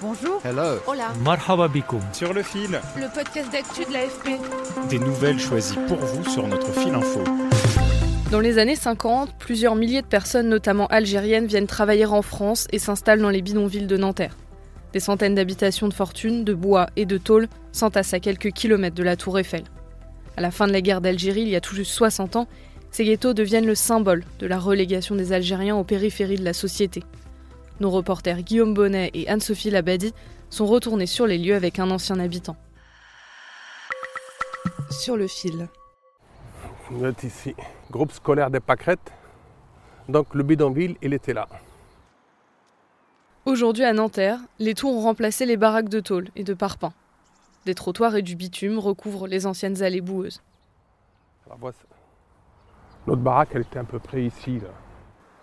Bonjour. Hello. Hola. Marhaba bikoum. Sur le fil, Le podcast d'actu de l'AFP. des nouvelles choisies pour vous sur notre fil info. Dans les années 50, plusieurs milliers de personnes, notamment algériennes, viennent travailler en France et s'installent dans les bidonvilles de Nanterre. Des centaines d'habitations de fortune, de bois et de tôle s'entassent à quelques kilomètres de la Tour Eiffel. À la fin de la guerre d'Algérie, il y a tout juste 60 ans, ces ghettos deviennent le symbole de la relégation des Algériens aux périphéries de la société. Nos reporters Guillaume Bonnet et Anne-Sophie Labadi sont retournés sur les lieux avec un ancien habitant. Sur le fil. Vous êtes ici, groupe scolaire des Pâquerettes. Donc le bidonville, il était là. Aujourd'hui à Nanterre, les tours ont remplacé les baraques de tôle et de parpaing. Des trottoirs et du bitume recouvrent les anciennes allées boueuses. Notre baraque, elle était à peu près ici. Là.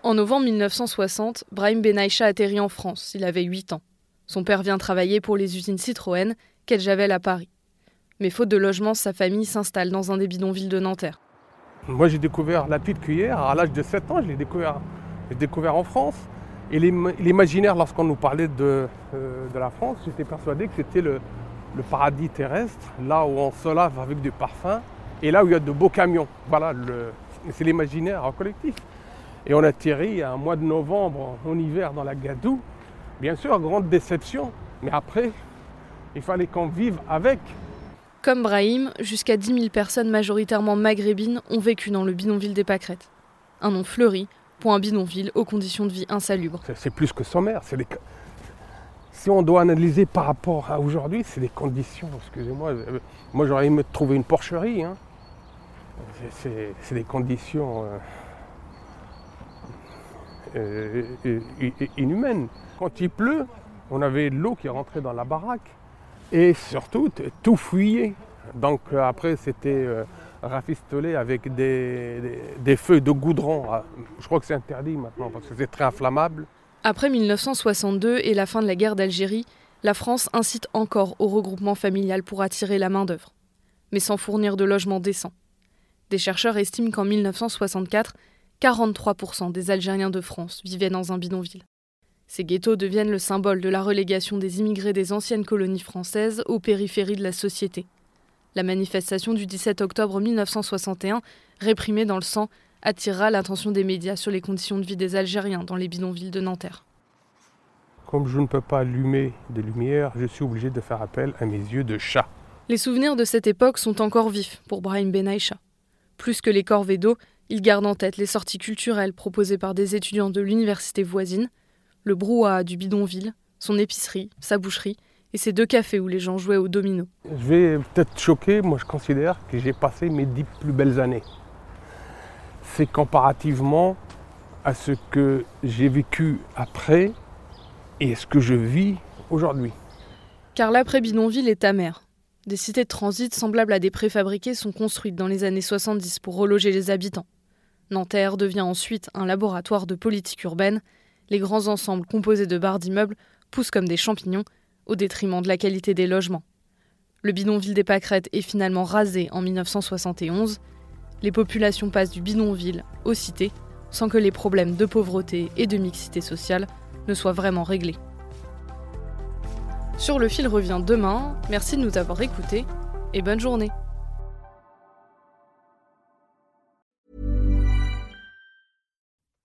En novembre 1960, Brahim Benaïcha atterrit en France. Il avait 8 ans. Son père vient travailler pour les usines Citroën qu'elle Javel à Paris. Mais faute de logement, sa famille s'installe dans un des bidonvilles de Nanterre. Moi, j'ai découvert la petite cuillère à l'âge de 7 ans. Je l'ai découvert, découvert en France. Et l'im- l'imaginaire, lorsqu'on nous parlait de, euh, de la France, j'étais persuadé que c'était le, le paradis terrestre, là où on se lave avec du parfum et là où il y a de beaux camions. Voilà, c'est l'imaginaire collectif. Et on atterrit un mois de novembre en hiver dans la Gadoue. Bien sûr, grande déception, mais après, il fallait qu'on vive avec. Comme Brahim, jusqu'à 10 000 personnes majoritairement maghrébines ont vécu dans le bidonville des Pâquerettes. Un nom fleuri pour un bidonville aux conditions de vie insalubres. C'est- plus que sommaire. des- Si on doit analyser par rapport à aujourd'hui, c'est des conditions. Excusez-moi, euh, moi j'aurais aimé trouver une porcherie. hein. C'est des conditions euh, euh, euh, euh, inhumaines. Quand il pleut, on avait de l'eau qui rentrait dans la baraque. Et surtout, tout fuyait. Donc après, c'était euh, rafistolé avec des, des- feuilles de goudron. Ah, Je crois que c'est interdit maintenant parce que c'est très inflammable. Après 1962 et la fin de la guerre d'Algérie, la France incite encore au regroupement familial pour attirer la main-d'œuvre, mais sans fournir de logements décents. Des chercheurs estiment qu'en 1964, 43% des Algériens de France vivaient dans un bidonville. Ces ghettos deviennent le symbole de la relégation des immigrés des anciennes colonies françaises aux périphéries de la société. La manifestation du 17 octobre 1961, réprimée dans le sang, attirera l'attention des médias sur les conditions de vie des Algériens dans les bidonvilles de Nanterre. Comme je ne peux pas allumer des lumières, je suis obligé de faire appel à mes yeux de chat. Les souvenirs de cette époque sont encore vifs pour Brahim Benaïcha. Plus que les corvées d'eau, il garde en tête les sorties culturelles proposées par des étudiants de l'université voisine, le brouhaha du bidonville, son épicerie, sa boucherie et ses deux cafés où les gens jouaient au domino. Je vais peut-être choquer, moi je considère que j'ai passé mes dix plus belles années. C'est comparativement à ce que j'ai vécu après et ce que je vis aujourd'hui. Car l'après-bidonville est amer. Des cités de transit semblables à des préfabriqués sont construites dans les années 70 pour reloger les habitants. Nanterre devient ensuite un laboratoire de politique urbaine. Les grands ensembles composés de barres d'immeubles poussent comme des champignons au détriment de la qualité des logements. Le bidonville des Pâquerettes est finalement rasé en 1971. Les populations passent du bidonville aux cités sans que les problèmes de pauvreté et de mixité sociale ne soient vraiment réglés. Sur le fil revient demain. Merci de nous avoir écoutés et bonne journée.